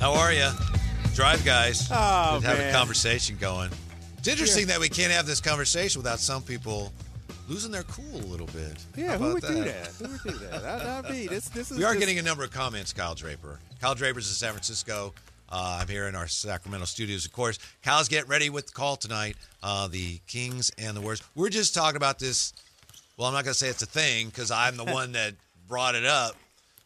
How are you? Drive guys. Oh, Let's have a conversation going. It's interesting that we can't have this conversation without some people losing their cool a little bit. Yeah, who about would do that? Who would do that? That, that'd this. This is. We are getting a number of comments, Kyle Draper. Kyle Draper's in San Francisco. Uh, I'm here in our Sacramento studios, of course. Kyle's getting ready with the call tonight. Uh, the Kings and the Warriors. We're just talking about this. Well, I'm not going to say it's a thing because I'm the one that brought it up,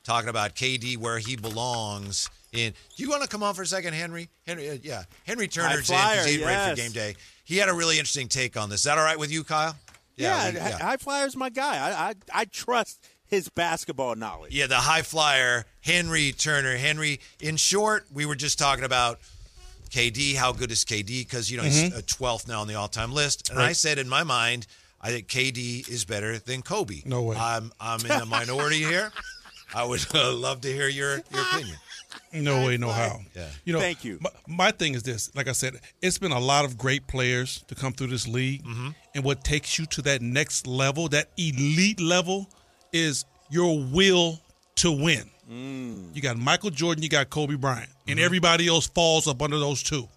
talking about KD where he belongs. In do you want to come on for a second, Henry? Henry, uh, yeah, Henry Turner's in flyer, because he's ready for game day. He had a really interesting take on this. Is that all right with you, Kyle? Yeah, we- Hi- High Flyer's my guy. I, I I trust his basketball knowledge. Yeah, the high flyer, Henry Turner. Henry, in short, we were just talking about KD. How good is KD? Because, you know, he's a 12th now on the all time list. And I said in my mind, I think KD is better than Kobe. No way. I'm, I'm in the minority here. I would uh, love to hear your, your opinion. No way, no how. Yeah. You know, Thank you. My, my thing is this: like I said, it's been a lot of great players to come through this league, Mm-hmm. and what takes you to that next level, that elite level, is your will to win. Mm. You got Michael Jordan, you got Kobe Bryant, and Mm-hmm. everybody else falls up under those two.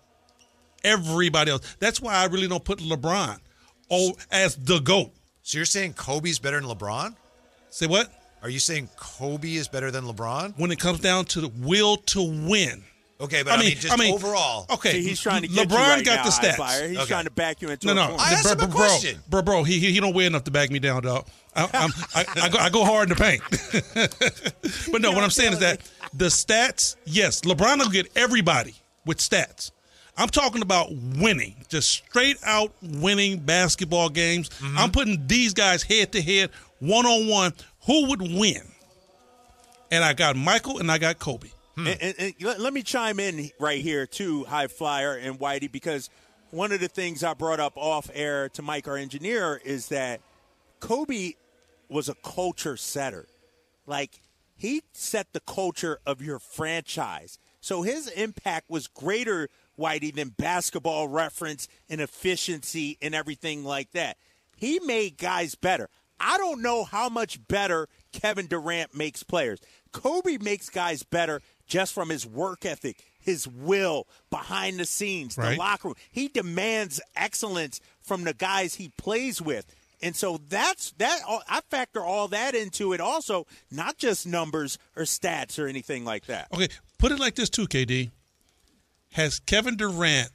Everybody else. That's why I really don't put LeBron oh as the goat. So you're saying Kobe's better than LeBron? Say what? Are you saying Kobe is better than LeBron? When it comes down to the will to win. Okay, but I mean, just I mean, overall. Okay, See, he's trying to get LeBron you right got now, the stats. Flyer. He's Okay. trying to back you into No, a no, corner. I asked bro, him a bro, question. bro, bro, he he he don't weigh enough to back me down, dog. I, I'm, I, I, go, I go hard in the paint. but no, what I'm saying is that the stats, yes, LeBron will get everybody with stats. I'm talking about winning, just straight out winning basketball games. Mm-hmm. I'm putting these guys head to head, one on one. Who would win? And I got Michael and I got Kobe. Hmm. And, and- and let, let me chime in right here too, High Flyer and Whitey, because one of the things I brought up off air to Mike, our engineer, is that Kobe was a culture setter. Like he set the culture of your franchise. So his impact was greater, Whitey, than basketball reference and efficiency and everything like that. He made guys better. I don't know how much better Kevin Durant makes players. Kobe makes guys better just from his work ethic, his will behind the scenes, the Right. locker room. He demands excellence from the guys he plays with. And so that's that. I factor all that into it. Also, not just numbers or stats or anything like that. Okay, put it like this too, KD. Has Kevin Durant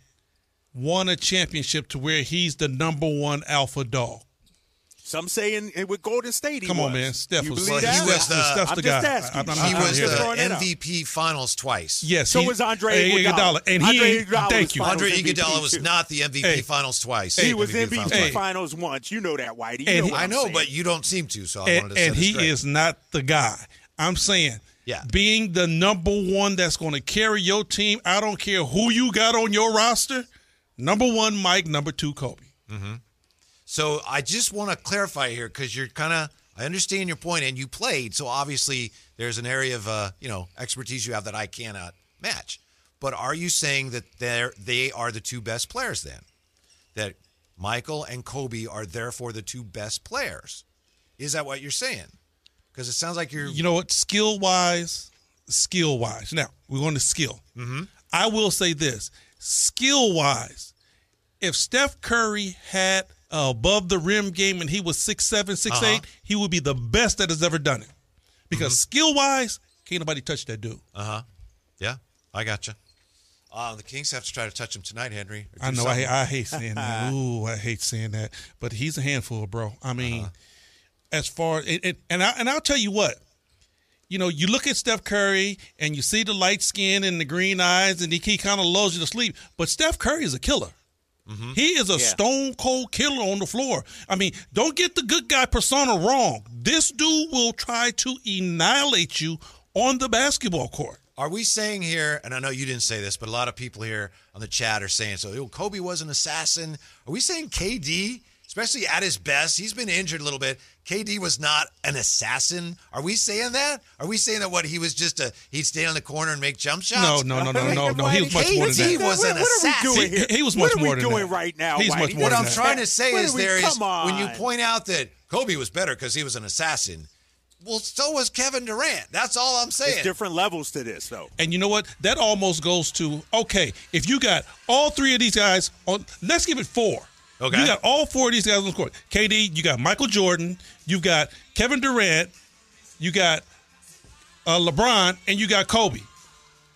won a championship to where he's the number one alpha dog? Some saying it with Golden State. He Come on, man. Steph You was, believe Well, he that? was the- Steph's I'm the just guy. asking. I'm- I'm He not was here. the throwing it out. MVP finals twice. Yes, So he- was Andre Hey, Iguodala. and he Andre ain't- Iguodala thank you. finals Andre MVP Iguodala was too. not the MVP Hey. finals twice. He was MVP MVP finals finals, once. You know that, Whitey. You And know he- I know, saying. but you don't seem to, so I and, wanted to set and he straight. is not the guy. I'm saying, Yeah. being the number one that's going to carry your team. I don't care who you got on your roster. Number one, Mike. Number two, Kobe. Mm-hmm. So I just want to clarify here because you're kind of I understand your point and you played, so obviously there's an area of uh, you know expertise you have that I cannot match. But are you saying that they're they are the two best players then? That Michael and Kobe are therefore the two best players? Is that what you're saying? Because it sounds like you're You know what? Skill wise, skill wise. Now we're going to skill. Mm-hmm. I will say this: skill wise, if Steph Curry had a above the rim game and he was six seven, six Uh-huh. eight, he would be the best that has ever done it. Because skill wise, can't nobody touch that dude. uh huh. Yeah, I gotcha. Uh, the Kings have to try to touch him tonight, Henry. I know. something. I, I hate saying that. Ooh, I hate saying that. But he's a handful, bro. I mean, as far and, and and I and I'll tell you what. You know, you look at Steph Curry and you see the light skin and the green eyes, and he, he kind of lulls you to sleep. But Steph Curry is a killer. Mm-hmm. He is a stone cold killer on the floor. I mean, don't get the good guy persona wrong. This dude will try to annihilate you on the basketball court. Are we saying here, and I know you didn't say this, but a lot of people here on the chat are saying so. "Oh, Kobe was an assassin. Are we saying KD, especially at his best, he's been injured a little bit. KD was not an assassin. Are we saying that? Are we saying that what he was just a he'd stand in the corner and make jump shots? No, no, no, no, no, no. He was much more than KD that. was an what are assassin. we doing here? He- he was what much are more we than doing right now? He's much more What I'm trying to say is are we- there is when you point out that Kobe was better because he was an assassin. Well, so was Kevin Durant. That's all I'm saying. It's different levels to this, though. And you know what? That almost goes to okay. If you got all three of these guys on, let's give it four. Okay. You got all four of these guys on the court. KD, you got Michael Jordan, you've got Kevin Durant, you got uh, LeBron, and you got Kobe.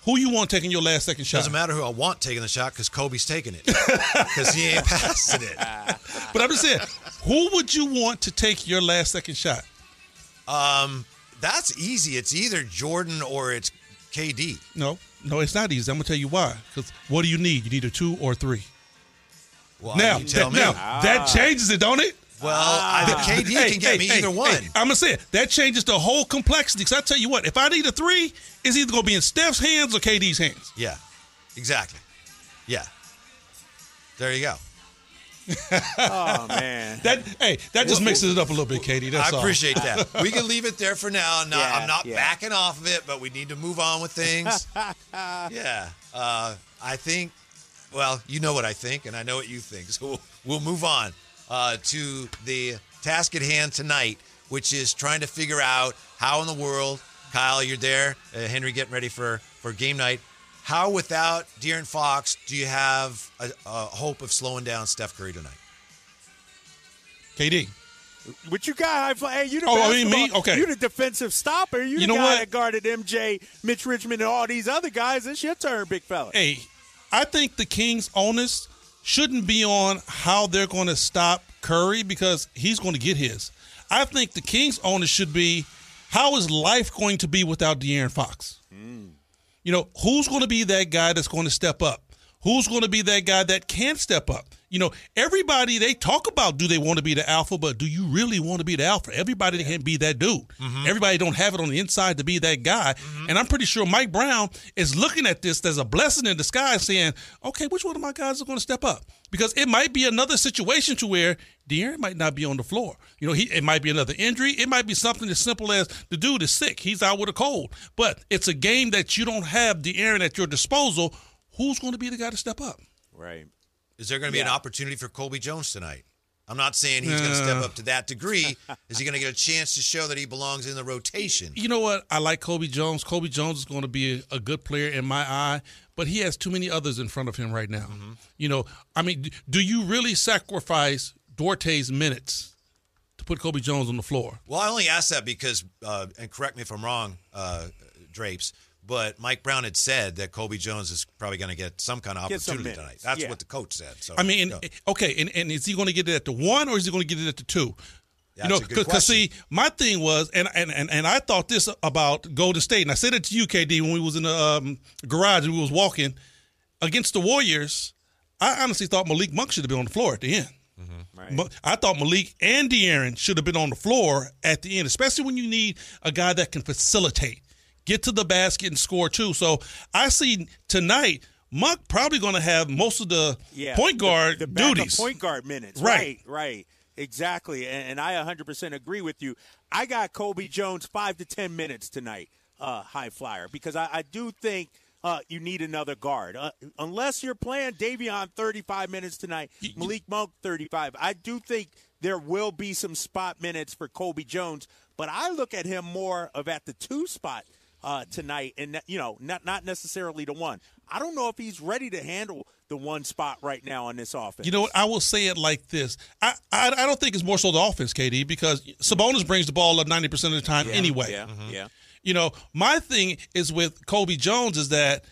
Who you want taking your last second shot? Doesn't matter who I want taking the shot because Kobe's taking it because he ain't passing it. But I'm just saying, who would you want to take your last second shot? Um, That's easy. It's either Jordan or it's KD. No, no, it's not easy. I'm gonna tell you why. Because what do you need? You need a two or three. Well, now, you tell that, me. now that changes it, don't it? well, I think KD Hey, can get hey, me hey, either hey, one. I'm gonna say it. That changes the whole complexity. Because I tell you what, if I need a three, it's either gonna be in Steph's hands or KD's hands. Yeah, exactly. Yeah. There you go. Oh man. That hey, that just mixes it up a little bit, Katie. That's I all. appreciate that. We can leave it there for now. Not, Yeah, I'm not yeah. backing off of it, but we need to move on with things. yeah. Uh, I think, well, you know what I think, and I know what you think. So we'll, we'll move on uh, to the task at hand tonight, which is trying to figure out how in the world, Kyle, you're there, uh, Henry getting ready for, for game night. How, without De'Aaron Fox, do you have a, a hope of slowing down Steph Curry tonight? KD. What you got? High fly? Hey, you the Oh, I mean, me? Okay. You the defensive stopper. You, You the know guy what? that guarded MJ, Mitch Richmond, and all these other guys. It's your turn, big fella. Hey, I think the Kings' onus shouldn't be on how they're going to stop Curry because he's going to get his. I think the Kings' onus should be how is life going to be without De'Aaron Fox? You know, who's going to be that guy that's going to step up? Who's going to be that guy that can step up? You know, everybody they talk about do they want to be the alpha, but do you really want to be the alpha? Everybody can't be that dude. Mm-hmm. Everybody don't have it on the inside to be that guy. Mm-hmm. And I'm pretty sure Mike Brown is looking at this as a blessing in disguise, saying, "Okay, which one of my guys are going to step up?" Because it might be another situation to where De'Aaron might not be on the floor. You know, he it might be another injury. It might be something as simple as the dude is sick. He's out with a cold. But it's a game that you don't have De'Aaron at your disposal. Who's going to be the guy to step up? Right. Is there going to be an opportunity for Colby Jones tonight? I'm not saying he's going to step up to that degree. Is he going to get a chance to show that he belongs in the rotation? You know what? I like Colby Jones. Colby Jones is going to be a, a good player in my eye, but he has too many others in front of him right now. You know, I mean, do you really sacrifice Duarte's minutes to put Colby Jones on the floor? Well, I only ask that because, uh, and correct me if I'm wrong, uh, Drapes, but Mike Brown had said that Colby Jones is probably going to get some kind of opportunity tonight. That's Yeah. what the coach said. So I mean, and, okay, and, and is he going to get it at the one or is he going to get it at the two? That's you know, a good because see, my thing was, and, and and and I thought this about Golden State, and I said it to you, KD, when we was in the um, garage and we was walking against the Warriors. I honestly thought Malik Monk should have been on the floor at the end. Right. But I thought Malik and De'Aaron should have been on the floor at the end, especially when you need a guy that can facilitate, get to the basket and score too. So I see tonight Monk probably going to have most of the yeah. point guard the, the duties. point guard minutes. Right. Right, right. Exactly. And, and I 100% agree with you. I got Colby Jones 5 to 10 minutes tonight, uh, high flyer, because I, I do think uh, you need another guard. Uh, unless you're playing Davion 35 minutes tonight, Malik Monk 35. I do think there will be some spot minutes for Colby Jones, but I look at him more of at the two spot uh, tonight, and you know, not not necessarily the one. I don't know if he's ready to handle the one spot right now on this offense. You know what? I will say it like this. I, I I don't think it's more so the offense, KD, because Sabonis brings the ball up ninety percent of the time anyway. Yeah, yeah. You know, my thing is with Colby Jones is that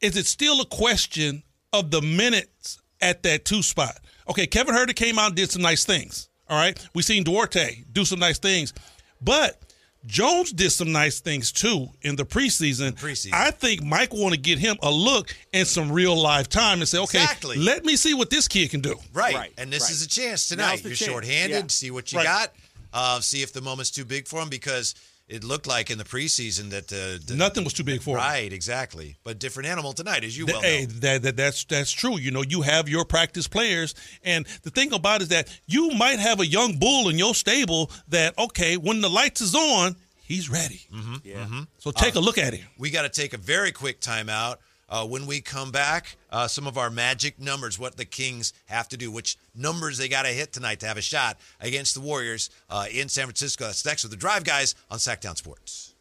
is it still a question of the minutes at that two spot? Okay, Kevin Huerter came out and did some nice things. All right, we seen Duarte do some nice things, but Jones did some nice things too in the preseason. Preseason. I think Mike want to get him a look and some real live time and say, okay, Exactly. let me see what this kid can do. Right. Right, And this right. is a chance tonight. You're chance. shorthanded. Yeah. See what you Right. got. Uh, see if the moment's too big for him because it looked like in the preseason that uh, the, Nothing was too big for him. Right, exactly. But different animal tonight, as you Th- well hey, know. that, that that's that's true. You know, you have your practice players, and the thing about it is that you might have a young bull in your stable that okay, when the lights is on, he's ready. Mm-hmm. Yeah. So take a look at him. We got to take a very quick timeout. Uh, when we come back, uh, some of our magic numbers, what the Kings have to do, which numbers they got to hit tonight to have a shot against the Warriors uh, in San Francisco. That's next with the Drive Guys on Sactown Sports.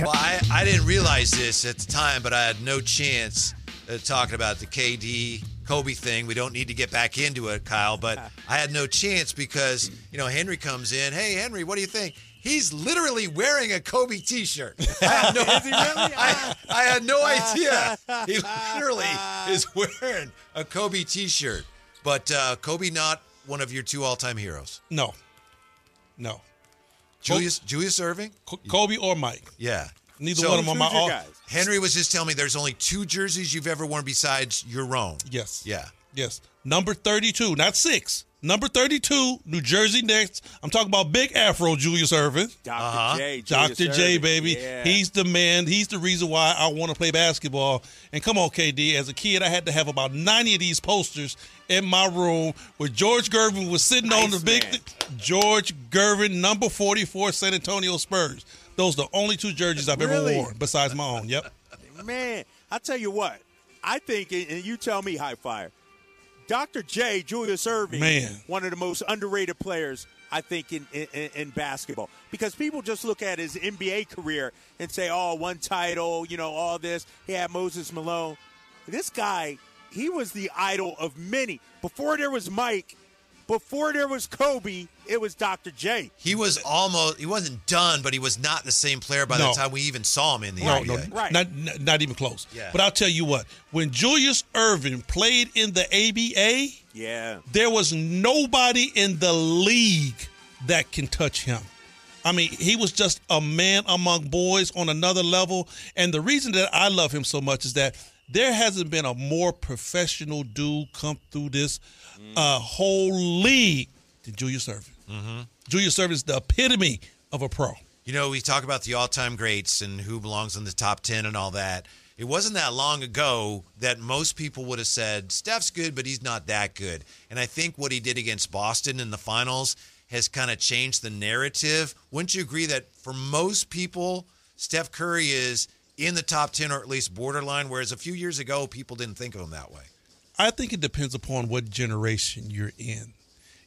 Well, I, I didn't realize this at the time, but I had no chance uh, talking about the KD Kobe thing. We don't need to get back into it, Kyle, but I had no chance because, you know, Henry comes in. Hey, Henry, what do you think? He's literally wearing a Kobe T-shirt. I had no, I, I had no idea. He literally is wearing a Kobe T-shirt. But uh, Kobe, not one of your two all-time heroes. No, no. Julius Julius Erving. Kobe or Mike. Yeah. Neither So- one of them are my all. guys? Henry was just telling me there's only two jerseys you've ever worn besides your own. Yes. Yeah. Yes. Number 32, not six. Number 32, New Jersey Nets. I'm talking about Big Afro Julius Irvin. Dr. Uh-huh. J. Julius Dr. J, Erving. baby. Yeah. He's the man. He's the reason why I want to play basketball. And come on, KD. As a kid, I had to have about 90 of these posters in my room where George Gervin was sitting on the big. Iceman. George Gervin, number 44, San Antonio Spurs. Those are the only two jerseys I've Really? ever worn besides my own. Yep. Man, I tell you what, I think, and you tell me, High Fire, Dr. J. Julius Erving, Man. one of the most underrated players, I think, in, in, in basketball. Because people just look at his NBA career and say, oh, one title, you know, all this. He had Moses Malone. This guy, he was the idol of many. Before there was Mike, before there was Kobe, it was Dr. J. He was almost he wasn't done, but he was not the same player by No. the time we even saw him in the No, NBA. no, Right. not, not not even close. Yeah. But I'll tell you what, when Julius Irvin played in the ABA, Yeah. there was nobody in the league that can touch him. I mean, he was just a man among boys on another level. And the reason that I love him so much is that there hasn't been a more professional dude come through this uh, whole league than Julius Irvin. Mm-hmm. Julius is the epitome of a pro. You know, we talk about the all-time greats and who belongs in the top 10 and all that. It wasn't that long ago that most people would have said, Steph's good, but he's not that good. And I think what he did against Boston in the finals has kind of changed the narrative. Wouldn't you agree that for most people, Steph Curry is in the top 10 or at least borderline, whereas a few years ago, people didn't think of him that way? I think it depends upon what generation you're in.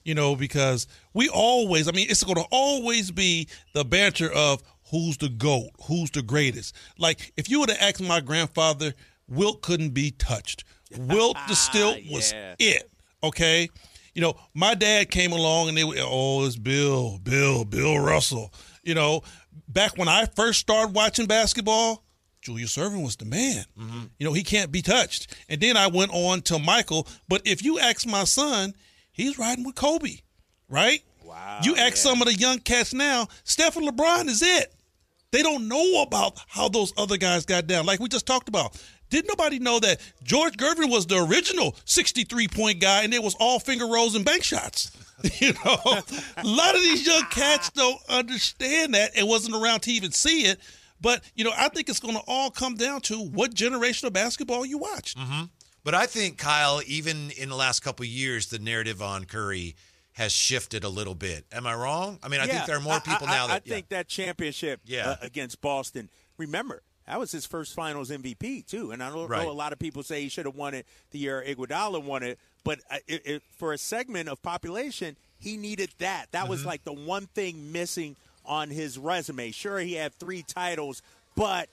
You know, because we always, I mean, it's going to always be the banter of who's the GOAT, who's the greatest. Like, if you would have asked my grandfather, Wilt couldn't be touched. Wilt the stilt was Yeah. it, okay? You know, my dad came along and they were, oh, it's Bill, Bill, Bill Russell. You know, back when I first started watching basketball, Julius Irvin was the man. Mm-hmm. You know, he can't be touched. And then I went on to Michael. But if you ask my son, he's riding with Kobe, right? Wow, You ask yeah. some of the young cats now, Steph and LeBron is it. They don't know about how those other guys got down. Like we just talked about. Did nobody know that George Gervin was the original 63 point guy and it was all finger rolls and bank shots? You know, a lot of these young cats don't understand that and wasn't around to even see it. But, you know, I think it's going to all come down to what generation of basketball you watched. But I think Kyle, even in the last couple of years, the narrative on Curry has shifted a little bit. Am I wrong? I mean, I think there are more people I, now I, that I think that championship Yeah. uh, against Boston. Remember, that was his first Finals MVP too, and I don't Right. know a lot of people say he should have won it the year Iguodala won it, but uh, it, it, for a segment of population, he needed that. That was Mm-hmm. like the one thing missing on his resume. Sure, he had three titles, but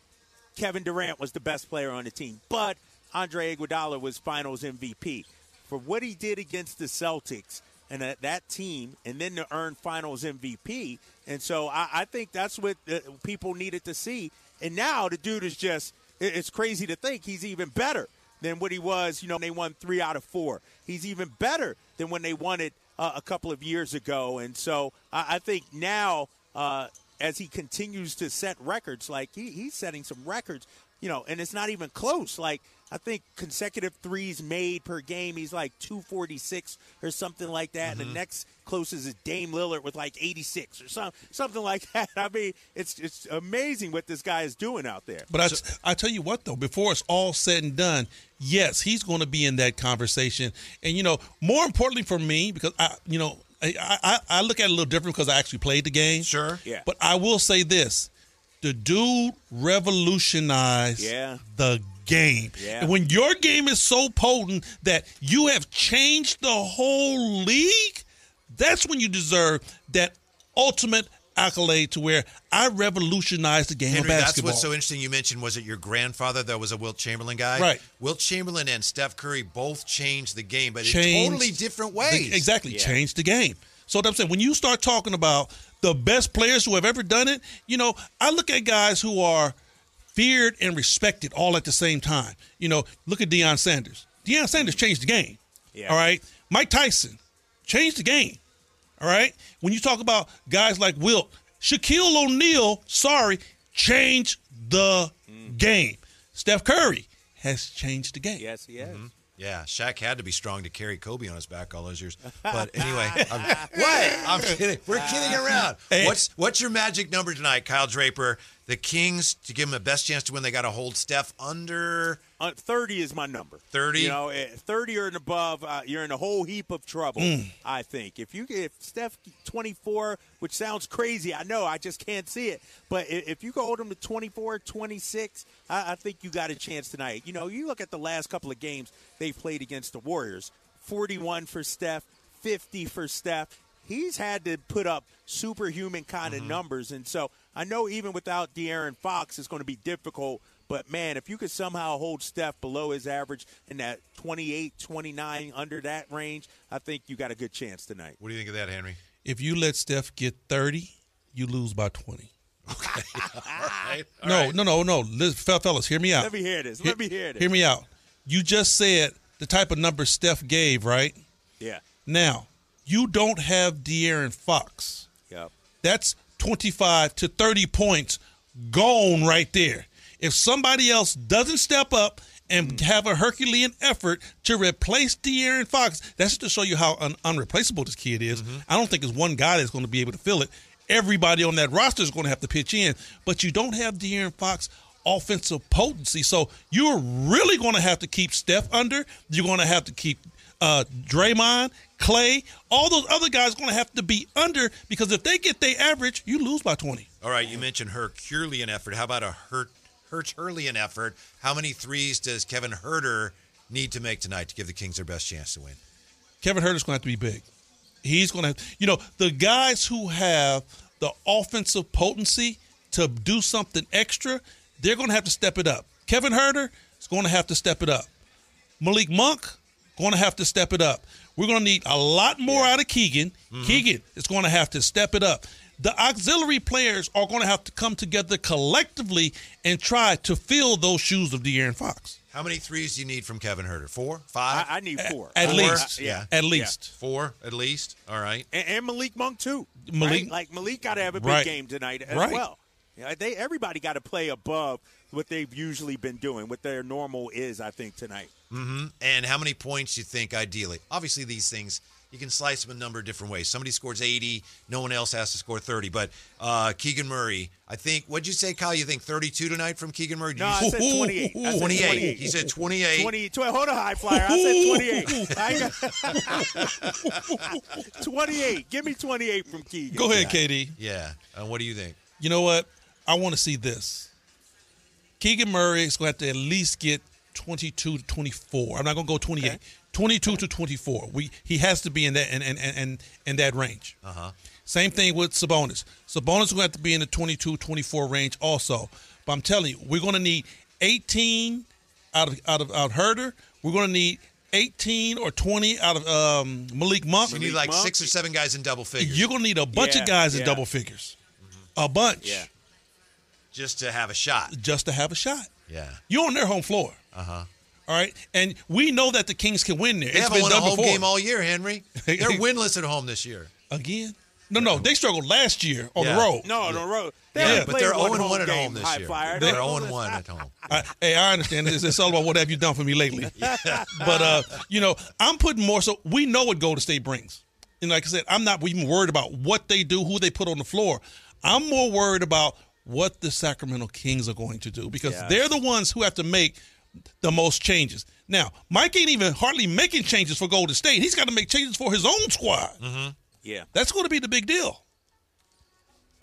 Kevin Durant was the best player on the team, but Andre Iguodala was Finals MVP for what he did against the Celtics and that, that team, and then to earn Finals MVP. And so I, I think that's what uh, people needed to see. And now the dude is just—it's crazy to think he's even better than what he was, you know, they won three out of four. He's even better than when they won it uh, a couple of years ago. And so I, I think now, uh, as he continues to set records, like he, he's setting some records, you know, and it's not even close. Like I think consecutive threes made per game, he's like 246 or something like that. And the next closest is Dame Lillard with like 86 or some, something like that. I mean, it's it's amazing what this guy is doing out there. But I, I tell you what, though, before it's all said and done, yes, he's going to be in that conversation. And you know, more importantly for me, because I, you know, I, I, I look at it a little different because I actually played the game. Sure. Yeah. But I will say this: the dude revolutionized Yeah. the game. Yeah. And when your game is so potent that you have changed the whole league, that's when you deserve that ultimate accolade to where I revolutionized the game Henry, of that's what's so interesting. You mentioned was it your grandfather that was a Wilt Chamberlain guy? Right. Wilt Chamberlain and Steph Curry both changed the game, but in Changed totally different the- ways. exactly, Yeah. change the game. So what I'm saying, when you start talking about the best players who have ever done it, you know, I look at guys who are feared and respected all at the same time. You know, look at Deion Sanders. Deion Sanders changed the game. Yeah. All right. Mike Tyson changed the game. All right. When you talk about guys like Wilt, Shaquille O'Neal, sorry, changed the mm. game. Steph Curry has changed the game. Yes, he has. Mm-hmm. Yeah, Shaq had to be strong to carry Kobe on his back all those years. But anyway, I'm, what? I'm kidding. We're kidding around. Hey. What's what's your magic number tonight, Kyle Draper? The Kings to give them the best chance to win. They got to hold Steph under. Uh, 30 is my number. 30? You know, eh, 30 or and above, uh, you're in a whole heap of trouble, Mm. I think. If you if Steph 24, which sounds crazy, I know, I just can't see it. But if you can hold him to 24, 26, I, I think you got a chance tonight. You know, you look at the last couple of games they played against the Warriors 41 for Steph, 50 for Steph. He's had to put up superhuman kind of numbers. And so I know even without De'Aaron Fox, it's going to be difficult. But man, if you could somehow hold Steph below his average in that 28, 29, under that range, I think you got a good chance tonight. What do you think of that, Henry? If you let Steph get 30, you lose by 20. Right? All no, right. no, no, no. Listen, fellas, hear me out. Let me hear this. Let me hear this. Hear me out. You just said the type of number Steph gave, right? Yeah. Now, you don't have De'Aaron Fox. Yep. That's 25 to 30 points gone right there. If somebody else doesn't step up and hmm. have a Herculean effort to replace De'Aaron Fox, that's just to show you how un- unreplaceable this kid is. Mm-hmm. I don't think it's one guy that's going to be able to fill it. Everybody on that roster is going to have to pitch in, but you don't have De'Aaron Fox offensive potency. So you're really going to have to keep Steph under. You're going to have to keep uh, Draymond, Clay, all those other guys going to have to be under because if they get their average, you lose by 20. All right, you mentioned Herculean effort. How about a Hurt Herculean effort? How many threes does Kevin Huerter need to make tonight to give the Kings their best chance to win? Kevin Huerter's going to have to be big. He's going to, you know, the guys who have the offensive potency to do something extra, they're going to have to step it up. Kevin Huerter is going to have to step it up. Malik Monk going to have to step it up. We're going to need a lot more out of Keegan. Mm-hmm. Keegan is going to have to step it up. The auxiliary players are going to have to come together collectively and try to fill those shoes of De'Aaron Fox. How many threes do you need from Kevin Huerter? Four, five, I need four. At Four? least. Yeah. At least. four at least. All right. and, and Malik Monk too. Malik- right? like Malik got to have a big Right. game tonight as Right. well. Yeah, they everybody got to play above what they've usually been doing, what their normal is. I think tonight. And how many points you think ideally? Obviously, these things you can slice them a number of different ways. Somebody scores 80, no one else has to score 30. But uh, Keegan Murray, I think. What'd you say, Kyle? You think 32 tonight from Keegan Murray? Did No, you I said 28. I said 28. 28. He said 28. 20, 20 hold on, high flyer. I said 28. I got, 28. Give me 28 from Keegan. Go ahead, KD. Yeah. And what do you think? You know what? I want to see this. Keegan Murray is going to have to at least get 22 to 24. I'm not going to go 28. Okay. 22 to 24. We he has to be in that in in, in, in that range. Uh-huh. Same thing with Sabonis. Sabonis will have to be in the 22 24 range also. But I'm telling you, we're going to need 18 out of out of out Huerter. We're going to need 18 or 20 out of um, Malik Monk. You need like Monk? six or seven guys in double figures You're going to need a bunch Yeah, of guys in double figures. A bunch. Yeah. Just to have a shot. Just to have a shot. Yeah. You're on their home floor. Uh huh. All right, and we know that the Kings can win there. They it's haven't been won a done home before. game all year, Henry. They're winless at home this year. again. No, no, they struggled last year on Yeah. the road. No, on the road. They yeah, but they're one 0 1 at game, home this high year. flyer. They're Don't 0 listen. 1 at home. I, hey, I understand. It's, it's all about what have you done for me lately. But uh, you know, I'm putting more. So we know what Golden State brings, and like I said, I'm not even worried about what they do, who they put on the floor. I'm more worried about what the Sacramento Kings are going to do because Yes. they're the ones who have to make the most changes. Now, Mike ain't even hardly making changes for Golden State. He's got to make changes for his own squad. Yeah. That's going to be the big deal.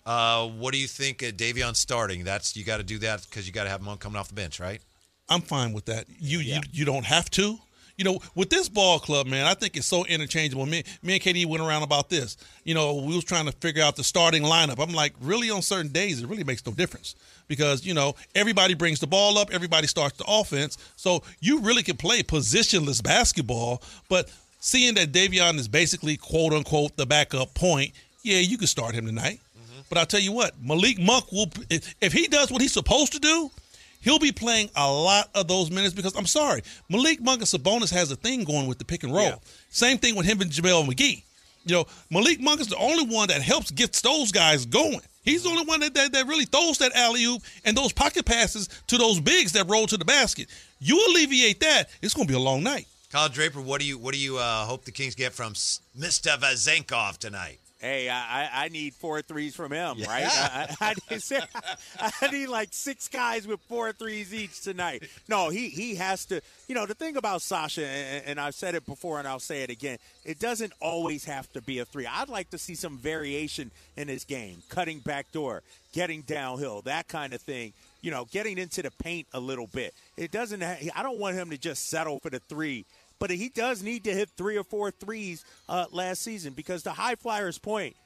Uh, what do you think of Davion starting? That's you got to do that because you got to have him on coming off the bench, right? I'm fine with that. You Yeah. you you don't have to. You know, with this ball club, man, I think it's so interchangeable. Me, me and KD went around about this. You know, we was trying to figure out the starting lineup. I'm like, really, on certain days, it really makes no difference because you know everybody brings the ball up, everybody starts the offense, so you really can play positionless basketball. But seeing that Davion is basically quote unquote the backup point, yeah, you can start him tonight. Mm-hmm. But I'll tell you what, Malik Monk will if, if he does what he's supposed to do, he'll be playing a lot of those minutes because I'm sorry, Malik Monk and Sabonis has a thing going with the pick and roll. Yeah. Same thing with him and JaVale McGee. You know, Malik Monk is the only one that helps get those guys going. He's the only one that, that, that really throws that alley oop and those pocket passes to those bigs that roll to the basket. You alleviate that, it's going to be a long night. Kyle Draper, what do you what do you uh, hope the Kings get from Mr. Vezenkov tonight? Hey, I, I I need four threes from him, Yeah. right? I, I, I, need, I need like six guys with four threes each tonight. No, he he has to. You know, the thing about Sasha, and, and I've said it before, and I'll say it again. It doesn't always have to be a three. I'd like to see some variation in his game, cutting back door, getting downhill, that kind of thing. You know, getting into the paint a little bit. It doesn't. Ha- I don't want him to just settle for the three but he does need to hit three or four threes uh, last season because the high flyers point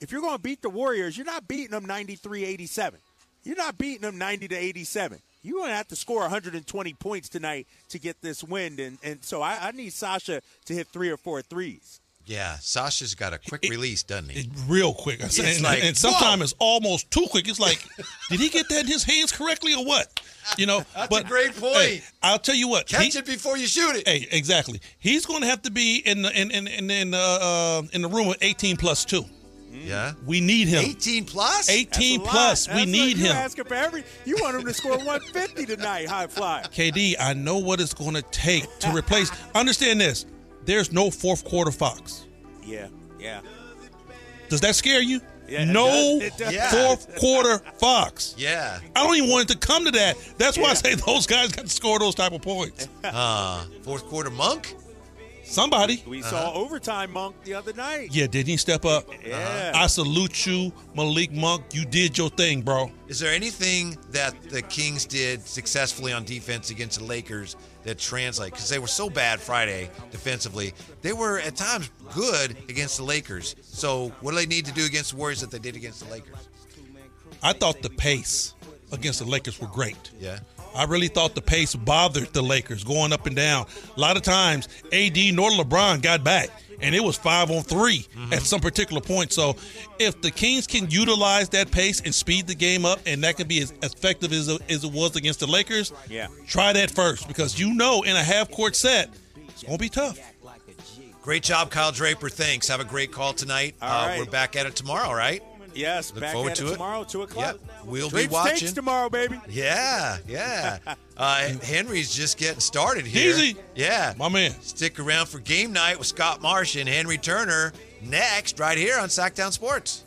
if you're going to beat the warriors you're not beating them 93-87 you're not beating them 90 to 87 you're going to have to score 120 points tonight to get this win and, and so I, I need sasha to hit three or four threes Yeah, Sasha's got a quick release, doesn't he? It- real quick. I said, It's and, like, and sometimes it's almost too quick. It's like, did he get that in his hands correctly or what? You know, That's but a great point. hey, I'll tell you what. Catch he- it before you shoot it. Hey, exactly. He's going to have to be in the in in in, in, uh, uh, in the room with 18 plus two. Yeah, We need him. 18 plus. 18 That's plus. lot. We That's need what him. you asking for every you want him to score 150 tonight high flyer KD, I know what it's going to take to replace. Understand this. There's no fourth quarter Fox. yeah yeah Does that scare you? Yeah, it no does. It does. Yeah. fourth quarter Fox. Yeah. I don't even want it to come to that. That's why I say those guys got to score those type of points. Uh, fourth quarter monk. Somebody. we saw overtime monk the other night Yeah, didn't he step up? yeah I salute you, Malik Monk. You did your thing, bro. Is there anything that the Kings did successfully on defense against the Lakers that translate? Because they were so bad Friday defensively. They were at times good against the Lakers. So what do they need to do against the Warriors that they did against the Lakers? I thought the pace against the Lakers were great. Yeah. I really thought the pace bothered the Lakers going up and down. A lot of times, AD nor LeBron got back, and it was five on 3 at some particular point. So, if the Kings can utilize that pace and speed the game up, and that can be as effective as, as it was against the Lakers, Yeah. try that first because you know in a half court set, it's going to be tough. Great job, Kyle Draper. Thanks. Have a great call tonight. Uh, right. We're back at it tomorrow, right? Yes, Look back forward at to it it. tomorrow, two o'clock. Yep. We'll be Drapes watching. Takes tomorrow, baby. Yeah, yeah. Uh, Henry's just getting started here. Easy. Yeah. My man. Stick around for game night with Scott Marsh and Henry Turner next, right here on Sactown Sports.